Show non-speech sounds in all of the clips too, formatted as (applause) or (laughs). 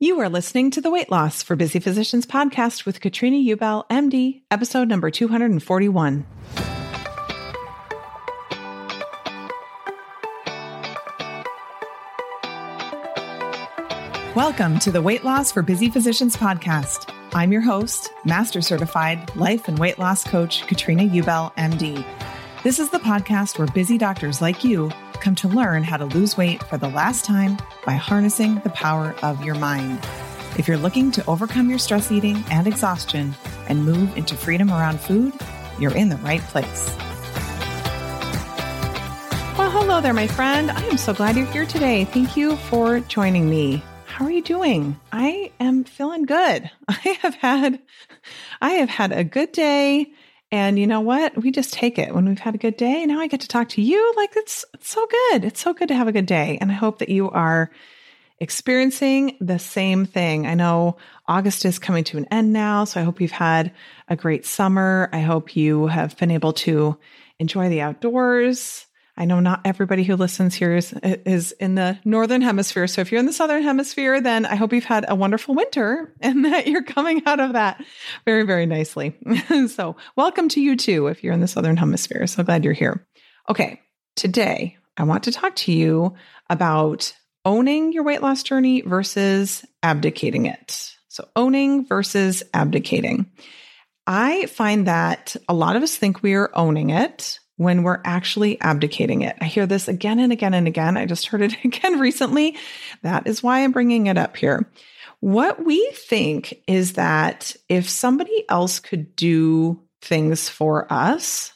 You are listening to the Weight Loss for Busy Physicians podcast with Katrina Ubel, MD, episode number 241. Welcome to the Weight Loss for Busy Physicians podcast. I'm your host, Master Certified Life and Weight Loss Coach Katrina Ubel, MD. This is the podcast where busy doctors like you come to learn how to lose weight for the last time by harnessing the power of your mind. If you're looking to overcome your stress eating and exhaustion and move into freedom around food, you're in the right place. Well, hello there, my friend. I am so glad you're here today. Thank you for joining me. How are you doing? I am feeling good. (laughs) I have had I have had a good day. And you know what? We just take it when we've had a good day. Now I get to talk to you. Like it's, it's so good. It's so good to have a good day. And I hope that you are experiencing the same thing. I know August is coming to an end now. So I hope you've had a great summer. I hope you have been able to enjoy the outdoors. I know not everybody who listens here is, is in the northern hemisphere. So if you're in the southern hemisphere, then I hope you've had a wonderful winter and (laughs) that you're coming out of that very, very nicely. (laughs) so welcome to you too, if you're in the southern hemisphere. So glad you're here. Okay, today I want to talk to you about owning your weight loss journey versus abdicating it. So owning versus abdicating. I find that a lot of us think we are owning it when we're actually abdicating it. I hear this again and again and again. I just heard it (laughs) again recently. That is why I'm bringing it up here. What we think is that if somebody else could do things for us,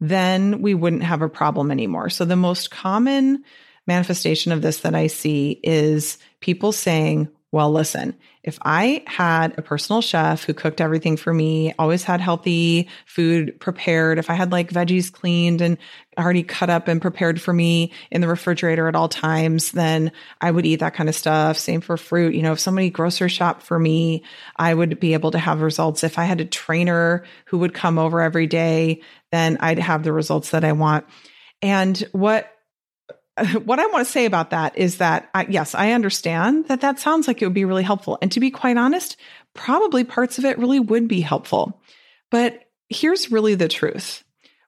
then we wouldn't have a problem anymore. So the most common manifestation of this that I see is people saying, well, listen, if I had a personal chef who cooked everything for me, always had healthy food prepared, if I had like veggies cleaned and already cut up and prepared for me in the refrigerator at all times, then I would eat that kind of stuff. Same for fruit. You know, if somebody grocery shopped for me, I would be able to have results. If I had a trainer who would come over every day, then I'd have the results that I want. And what (laughs) what I want to say about that is that, I, yes, I understand that that sounds like it would be really helpful. And to be quite honest, probably parts of it really would be helpful. But here's really the truth.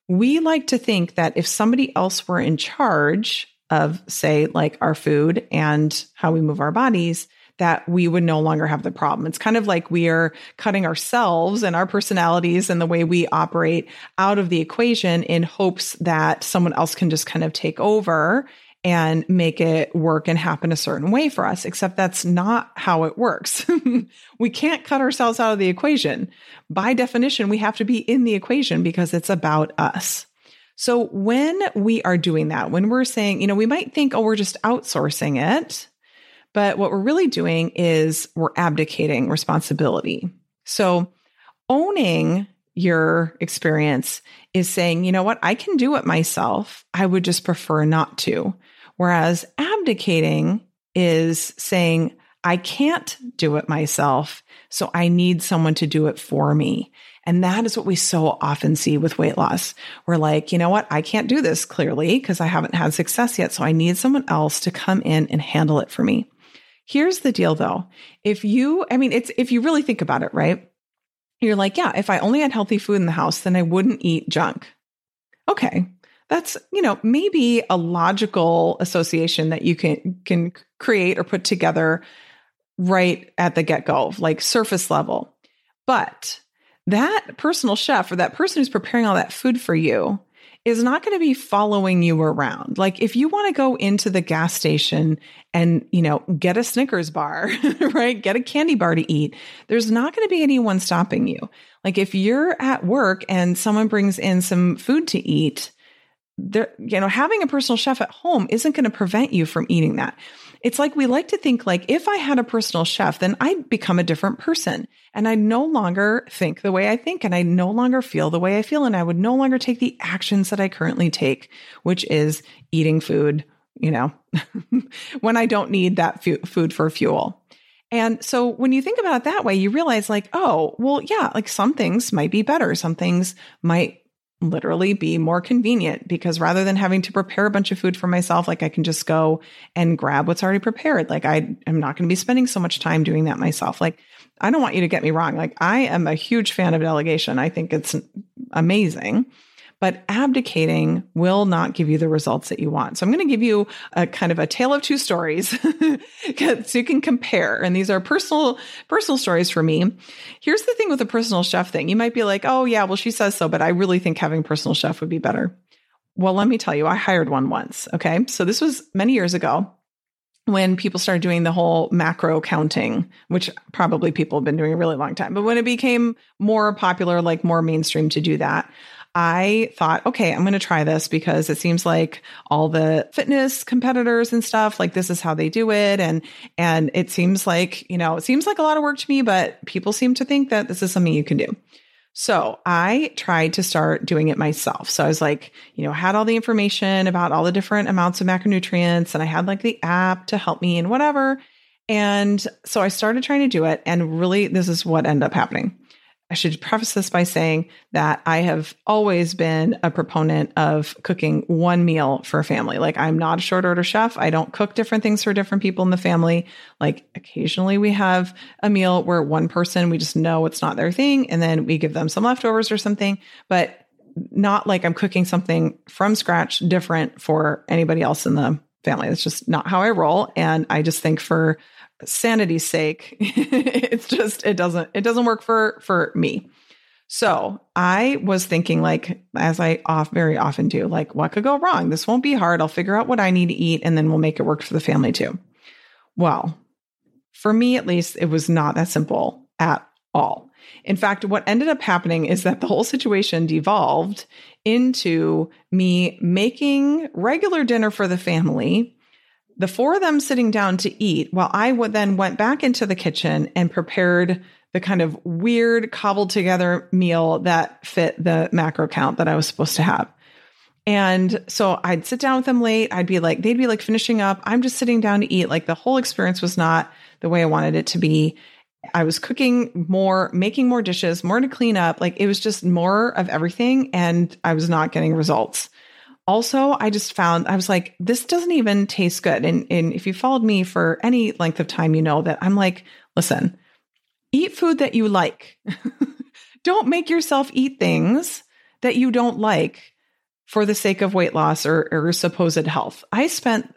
We like to think that if somebody else were in charge of, say, like our food and how we move our bodies, that we would no longer have the problem. It's kind of like we are cutting ourselves and our personalities and the way we operate out of the equation in hopes that someone else can just kind of take over and make it work and happen a certain way for us, except that's not how it works. (laughs) we can't cut ourselves out of the equation. By definition, we have to be in the equation because it's about us. So when we are doing that, when we're saying, you know, we might think, oh, we're just outsourcing it. But what we're really doing is we're abdicating responsibility. So owning your experience is saying, you know what, I can do it myself. I would just prefer not to. Whereas abdicating is saying, I can't do it myself. So I need someone to do it for me. And that is what we so often see with weight loss. We're like, you know what? I can't do this clearly because I haven't had success yet. So I need someone else to come in and handle it for me. Here's the deal though. If you, I mean, it's, if you really think about it, right? You're like, yeah, if I only had healthy food in the house, then I wouldn't eat junk. Okay. That's, you know, maybe a logical association that you can can create or put together right at the get-go, like surface level. But that personal chef or that person who's preparing all that food for you is not going to be following you around. Like if you want to go into the gas station and, you know, get a Snickers bar, (laughs) right? Get a candy bar to eat, there's not going to be anyone stopping you. Like if you're at work and someone brings in some food to eat, there, you know, having a personal chef at home isn't going to prevent you from eating that. It's like we like to think like if I had a personal chef, then I'd become a different person and I no longer think the way I think and I no longer feel the way I feel and I would no longer take the actions that I currently take, which is eating food, you know, (laughs) when I don't need that fu- food for fuel. And so when you think about it that way, you realize like, oh, well, yeah, like some things might be better. Some things might literally be more convenient because rather than having to prepare a bunch of food for myself, like I can just go and grab what's already prepared. Like I am not going to be spending so much time doing that myself. Like I don't want you to get me wrong. Like I am a huge fan of delegation. I think it's amazing but abdicating will not give you the results that you want. So I'm going to give you a kind of a tale of two stories (laughs) so you can compare. And these are personal, personal stories for me. Here's the thing with the personal chef thing. You might be like, oh yeah, well, she says so, but I really think having a personal chef would be better. Well, let me tell you, I hired one once. Okay. So this was many years ago when people started doing the whole macro counting, which probably people have been doing a really long time, but when it became more popular, like more mainstream to do that, I thought, okay, I'm going to try this because it seems like all the fitness competitors and stuff, like this is how they do it. And, and it seems like, you know, it seems like a lot of work to me, but people seem to think that this is something you can do. So I tried to start doing it myself. So I was like, you know, had all the information about all the different amounts of macronutrients and I had like the app to help me and whatever. And so I started trying to do it. And really, this is what ended up happening. I should preface this by saying that I have always been a proponent of cooking one meal for a family. Like, I'm not a short order chef. I don't cook different things for different people in the family. Like, occasionally we have a meal where one person, we just know it's not their thing, and then we give them some leftovers or something, but not like I'm cooking something from scratch different for anybody else in the family. That's just not how I roll. And I just think for sanity's sake, (laughs) it's just it doesn't it doesn't work for for me. So I was thinking, like, as I off very often do, like, what could go wrong? This won't be hard. I'll figure out what I need to eat, and then we'll make it work for the family too. Well, for me at least, it was not that simple at all. In fact, what ended up happening is that the whole situation devolved into me making regular dinner for the family the four of them sitting down to eat while I would then went back into the kitchen and prepared the kind of weird cobbled together meal that fit the macro count that I was supposed to have. And so I'd sit down with them late. I'd be like, they'd be like finishing up. I'm just sitting down to eat. Like the whole experience was not the way I wanted it to be. I was cooking more, making more dishes, more to clean up. Like it was just more of everything. And I was not getting results also i just found i was like this doesn't even taste good. And, and if you followed me for any length of time you know that i'm like listen eat food that you like. (laughs) Don't make yourself eat things that you don't like for the sake of weight loss or, or supposed health. I spent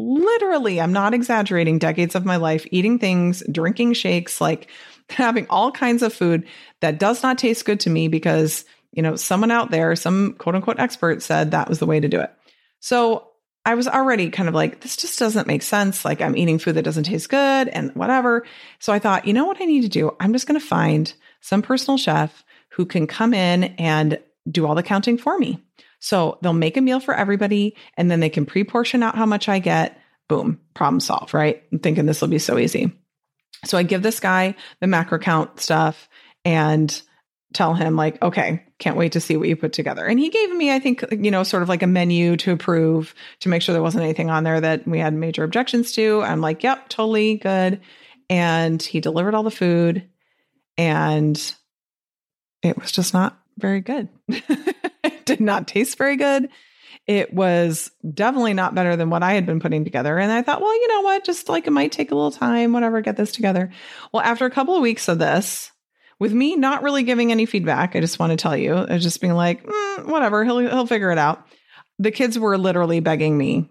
literally i'm not exaggerating decades of my life eating things drinking shakes like (laughs) having all kinds of food that does not taste good to me because you know, someone out there, some quote unquote expert said that was the way to do it. So I was already kind of like, this just doesn't make sense. Like I'm eating food that doesn't taste good and whatever. So I thought, you know what I need to do? I'm just going to find some personal chef who can come in and do all the counting for me. So they'll make a meal for everybody and then they can pre portion out how much I get. Boom, problem solved, right? I'm thinking this will be so easy. So I give this guy the macro count stuff and tell him, like, okay, can't wait to see what you put together. And he gave me, I think, you know, sort of like a menu to approve to make sure there wasn't anything on there that we had major objections to. I'm like, yep, totally good. And he delivered all the food and it was just not very good. (laughs) it did not taste very good. It was definitely not better than what I had been putting together. And I thought, well, you know what? Just like it might take a little time, whatever, get this together. Well, after a couple of weeks of this, with me not really giving any feedback, I just want to tell you, I was just being like, mm, whatever, he'll he'll figure it out. The kids were literally begging me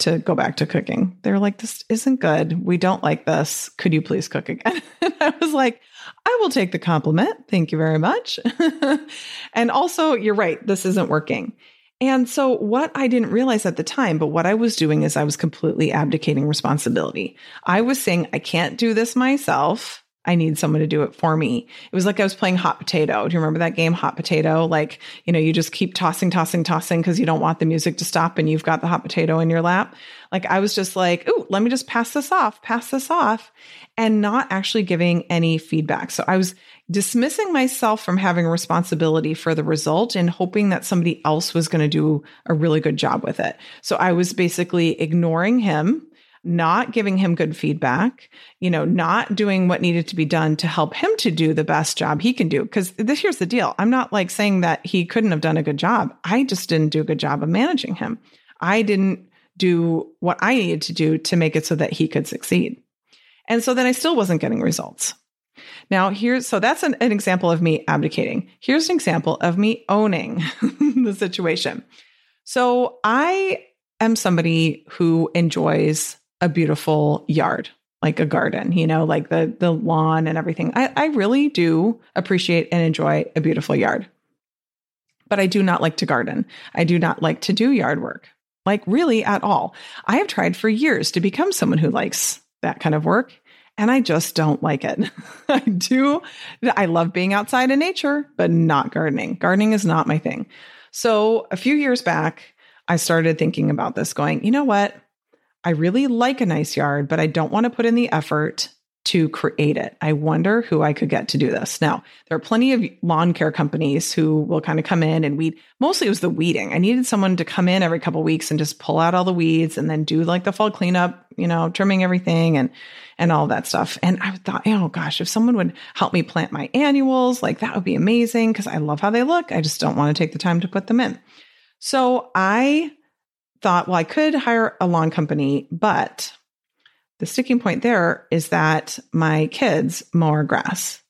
to go back to cooking. They were like, this isn't good. We don't like this. Could you please cook again? (laughs) and I was like, I will take the compliment. Thank you very much. (laughs) and also, you're right, this isn't working. And so, what I didn't realize at the time, but what I was doing is I was completely abdicating responsibility. I was saying, I can't do this myself. I need someone to do it for me. It was like I was playing hot potato. Do you remember that game, hot potato? Like, you know, you just keep tossing, tossing, tossing because you don't want the music to stop and you've got the hot potato in your lap. Like, I was just like, ooh, let me just pass this off, pass this off, and not actually giving any feedback. So I was dismissing myself from having responsibility for the result and hoping that somebody else was going to do a really good job with it. So I was basically ignoring him not giving him good feedback, you know, not doing what needed to be done to help him to do the best job he can do. Because this here's the deal. I'm not like saying that he couldn't have done a good job. I just didn't do a good job of managing him. I didn't do what I needed to do to make it so that he could succeed. And so then I still wasn't getting results. Now, here's so that's an, an example of me abdicating. Here's an example of me owning (laughs) the situation. So I am somebody who enjoys a beautiful yard, like a garden, you know, like the the lawn and everything. I, I really do appreciate and enjoy a beautiful yard. But I do not like to garden. I do not like to do yard work, like really at all. I have tried for years to become someone who likes that kind of work, and I just don't like it. (laughs) I do. I love being outside in nature, but not gardening. Gardening is not my thing. So a few years back, I started thinking about this, going, you know what? I really like a nice yard, but I don't want to put in the effort to create it. I wonder who I could get to do this. Now, there are plenty of lawn care companies who will kind of come in and weed. Mostly it was the weeding. I needed someone to come in every couple weeks and just pull out all the weeds and then do like the fall cleanup, you know, trimming everything and and all that stuff. And I thought, oh gosh, if someone would help me plant my annuals, like that would be amazing because I love how they look. I just don't want to take the time to put them in. So I thought, well, I could hire a lawn company, but the sticking point there is that my kids mow our grass.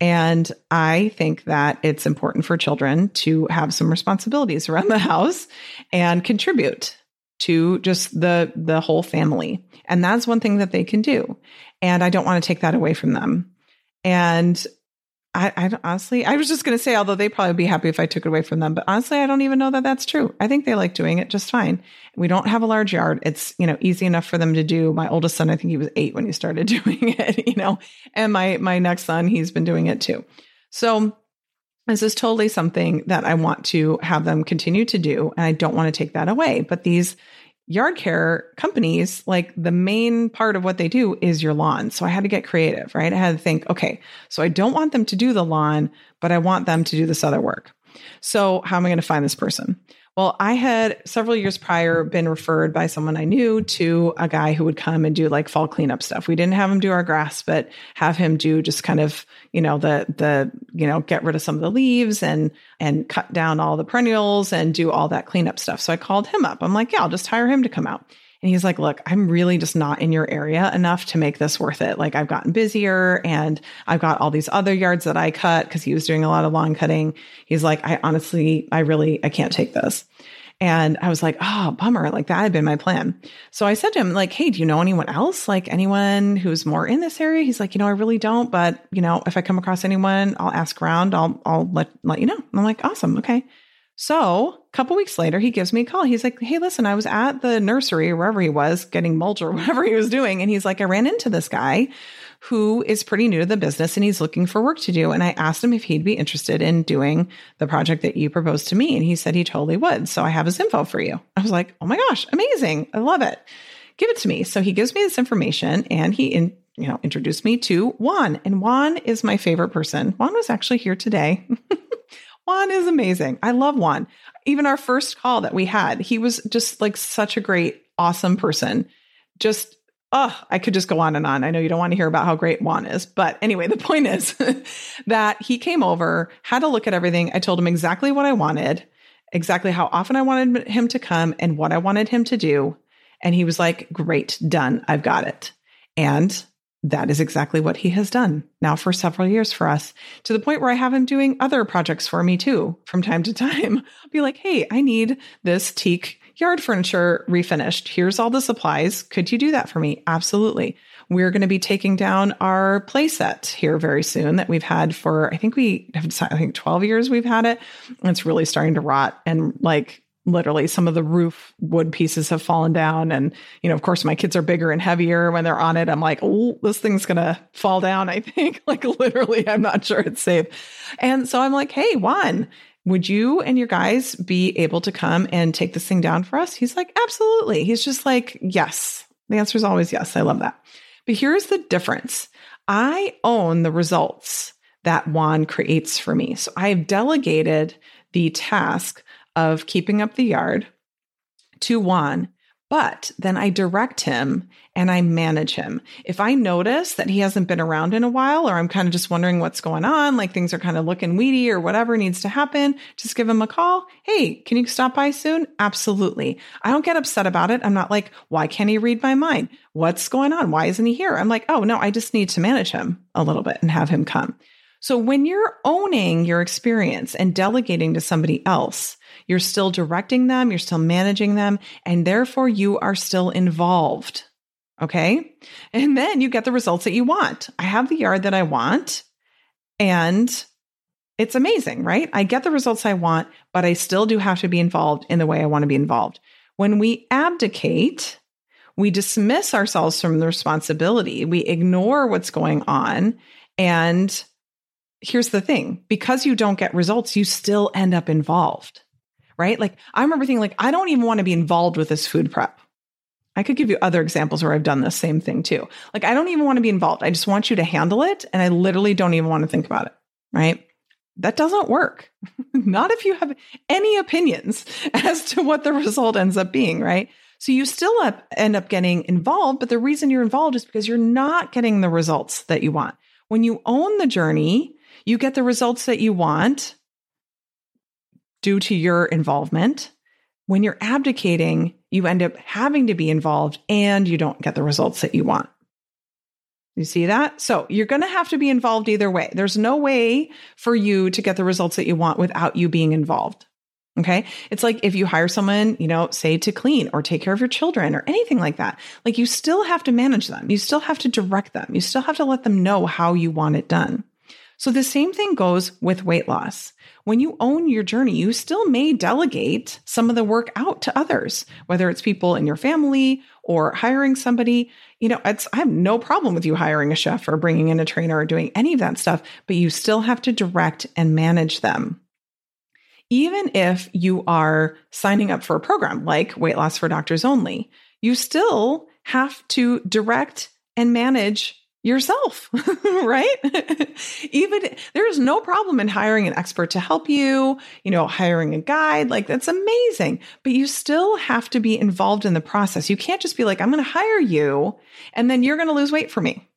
And I think that it's important for children to have some responsibilities around the house and contribute to just the the whole family. And that's one thing that they can do. And I don't want to take that away from them. And I, I honestly, I was just going to say, although they probably be happy if I took it away from them, but honestly, I don't even know that that's true. I think they like doing it just fine. We don't have a large yard. It's, you know, easy enough for them to do. My oldest son, I think he was eight when he started (laughs) doing it, you know, and my, my next son, he's been doing it too. So this is totally something that I want to have them continue to do. And I don't want to take that away. But these, yard care companies, like the main part of what they do is your lawn. So I had to get creative, right? I had to think, okay, so I don't want them to do the lawn, but I want them to do this other work. So how am I going to find this person? Well, I had several years prior been referred by someone I knew to a guy who would come and do like fall cleanup stuff. We didn't have him do our grass, but have him do just kind of, you know, the the, you know, get rid of some of the leaves and and cut down all the perennials and do all that cleanup stuff. So I called him up. I'm like, yeah, I'll just hire him to come out. And he's like, look, I'm really just not in your area enough to make this worth it. Like I've gotten busier and I've got all these other yards that I cut because he was doing a lot of lawn cutting. He's like, I honestly, I really, I can't take this. And I was like, oh, bummer. Like that had been my plan. So I said to him, like, hey, do you know anyone else? Like anyone who's more in this area? He's like, you know, I really don't, but you know, if I come across anyone, I'll ask around. I'll, I'll let, let you know. I'm like, awesome. Okay. So a couple weeks later, he gives me a call. He's like, Hey, listen, I was at the nursery or wherever he was getting mulch or (laughs) whatever he was doing. And he's like, I ran into this guy who is pretty new to the business and he's looking for work to do. And I asked him if he'd be interested in doing the project that you proposed to me. And he said he totally would. So I have his info for you. I was like, oh my gosh, amazing. I love it. Give it to me. So he gives me this information and he in, you know, introduced me to Juan. And Juan is my favorite person. Juan was actually here today. (laughs) Juan is amazing. I love Juan. Even our first call that we had, he was just like such a great, awesome person. Just Oh, I could just go on and on. I know you don't want to hear about how great Juan is, but anyway, the (laughs) point is (laughs) that he came over, had a look at everything. I told him exactly what I wanted, exactly how often I wanted him to come, and what I wanted him to do. And he was like, Great, done. I've got it. And that is exactly what he has done now for several years for us to the point where I have him doing other projects for me too from time to (laughs) time. I'll be like, hey, I need this teak yard furniture refinished. Here's all the supplies. Could you do that for me? Absolutely. We're going to be taking down our playset here very soon that we've had for, I think we have, I think 12 years we've had it. And It's really starting to rot and like literally some of the roof wood pieces have fallen down. And you know of course my kids are bigger and heavier when they're on it. I'm like oh this thing's gonna fall down i think. (laughs) Like literally i'm not sure it's safe. And so i'm like hey juan would you and your guys be able to come and take this thing down for us? He's like absolutely. He's just like yes. The answer is always yes. I love that. But here's the difference. I own the results that juan creates for me. So i have delegated the task of keeping up the yard to Juan, but then I direct him and I manage him. If I notice that he hasn't been around in a while, or I'm kind of just wondering what's going on, like things are kind of looking weedy or whatever needs to happen, just give him a call. Hey, can you stop by soon? Absolutely. I don't get upset about it. I'm not like, why can't he read my mind? What's going on? Why isn't he here? I'm like, oh, no, I just need to manage him a little bit and have him come. So when you're owning your experience and delegating to somebody else, you're still directing them, you're still managing them, and therefore you are still involved. Okay. And then you get the results that you want. I have the yard that I want, and it's amazing, right? I get the results I want, but I still do have to be involved in the way I want to be involved. When we abdicate, we dismiss ourselves from the responsibility, we ignore what's going on, and here's the thing because you don't get results, you still end up involved right? Like I remember thinking like, I don't even want to be involved with this food prep. I could give you other examples where I've done the same thing too. Like I don't even want to be involved. I just want you to handle it. And I literally don't even want to think about it. Right. That doesn't work. (laughs) Not if you have any opinions (laughs) as to what the result ends up being. Right. So you still up, end up getting involved, but the reason you're involved is because you're not getting the results that you want. When you own the journey, you get the results that you want due to your involvement. When you're abdicating, you end up having to be involved and you don't get the results that you want. You see that? So you're going to have to be involved either way. There's no way for you to get the results that you want without you being involved. Okay. It's like if you hire someone, you know, say to clean or take care of your children or anything like that, like you still have to manage them. You still have to direct them. You still have to let them know how you want it done. So the same thing goes with weight loss when you own your journey, you still may delegate some of the work out to others, whether it's people in your family or hiring somebody. You know, I have no problem with you hiring a chef or bringing in a trainer or doing any of that stuff, but you still have to direct and manage them. Even if you are signing up for a program like Weight Loss for Doctors Only, you still have to direct and manage yourself, (laughs) right? Even there is no problem in hiring an expert to help you, you know, hiring a guide, like that's amazing. But you still have to be involved in the process. You can't just be like, I'm going to hire you and then you're going to lose weight for me.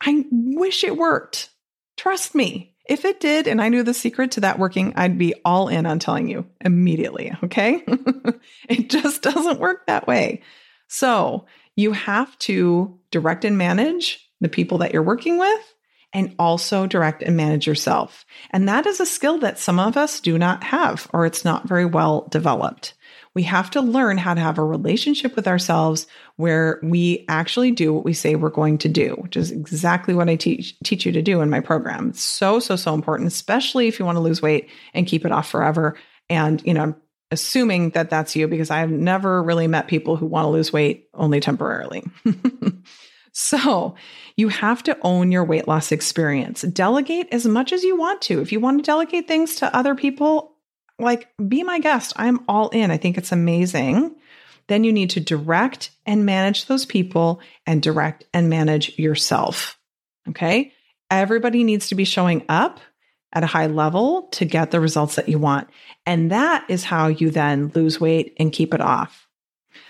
I wish it worked. Trust me. If it did and I knew the secret to that working, I'd be all in on telling you immediately. Okay. (laughs) it just doesn't work that way. So you have to direct and manage the people that you're working with, and also direct and manage yourself. And that is a skill that some of us do not have, or it's not very well developed. We have to learn how to have a relationship with ourselves where we actually do what we say we're going to do, which is exactly what I teach teach you to do in my program. It's so so so important, especially if you want to lose weight and keep it off forever. And you know, I'm assuming that that's you because I've never really met people who want to lose weight only temporarily. (laughs) So you have to own your weight loss experience. Delegate as much as you want to. If you want to delegate things to other people, like be my guest. I'm all in. I think it's amazing. Then you need to direct and manage those people and direct and manage yourself. Okay. Everybody needs to be showing up at a high level to get the results that you want. And that is how you then lose weight and keep it off.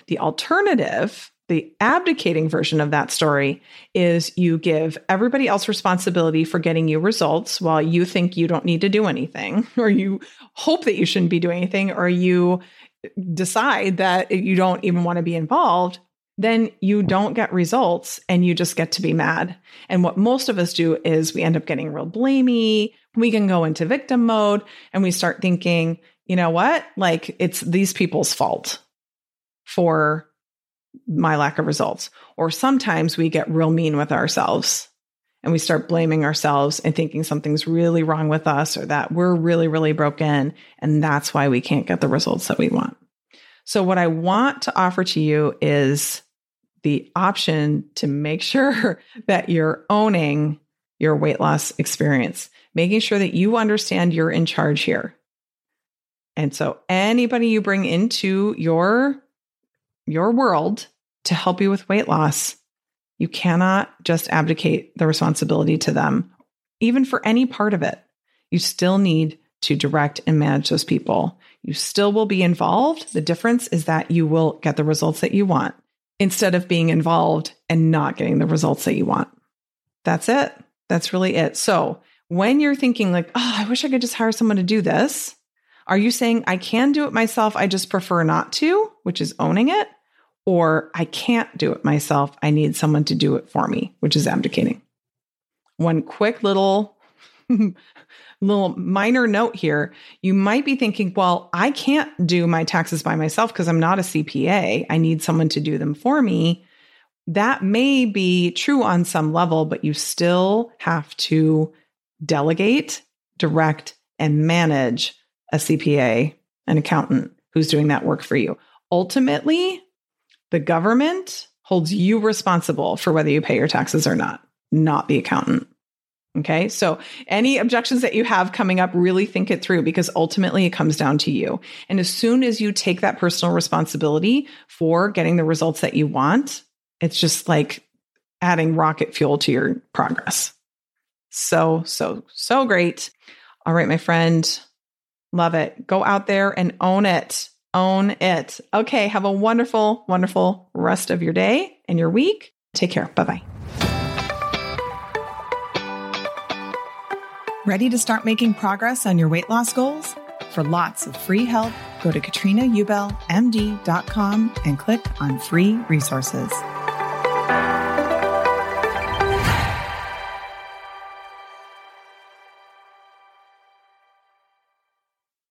The alternative, the abdicating version of that story, is you give everybody else responsibility for getting you results while you think you don't need to do anything, (laughs) or you hope that you shouldn't be doing anything, or you decide that you don't even want to be involved then you don't get results and you just get to be mad. And what most of us do is we end up getting real blamey. We can go into victim mode and we start thinking, you know what? Like it's these people's fault for my lack of results. Or sometimes we get real mean with ourselves and we start blaming ourselves and thinking something's really wrong with us or that we're really, really broken. And that's why we can't get the results that we want. So, what I want to offer to you is the option to make sure (laughs) that you're owning your weight loss experience, making sure that you understand you're in charge here. And so anybody you bring into your your world to help you with weight loss, you cannot just abdicate the responsibility to them even for any part of it. You still need to direct and manage those people. You still will be involved. The difference is that you will get the results that you want instead of being involved and not getting the results that you want. That's it. That's really it. So when you're thinking, like, oh, I wish I could just hire someone to do this, are you saying I can do it myself? I just prefer not to, which is owning it? Or I can't do it myself. I need someone to do it for me, which is abdicating. One quick little (laughs) little minor note here. You might be thinking, well, I can't do my taxes by myself because I'm not a CPA. I need someone to do them for me. That may be true on some level, but you still have to delegate, direct, and manage a CPA, an accountant who's doing that work for you. Ultimately, the government holds you responsible for whether you pay your taxes or not, not the accountant. Okay. So any objections that you have coming up, really think it through because ultimately it comes down to you. And as soon as you take that personal responsibility for getting the results that you want, it's just like adding rocket fuel to your progress. So, so, so great. All right, my friend. Love it. Go out there and own it. Own it. Okay. Have a wonderful, wonderful rest of your day and your week. Take care. Bye bye. Ready to start making progress on your weight loss goals? For lots of free help, go to katrinaubelmd.com and click on free resources.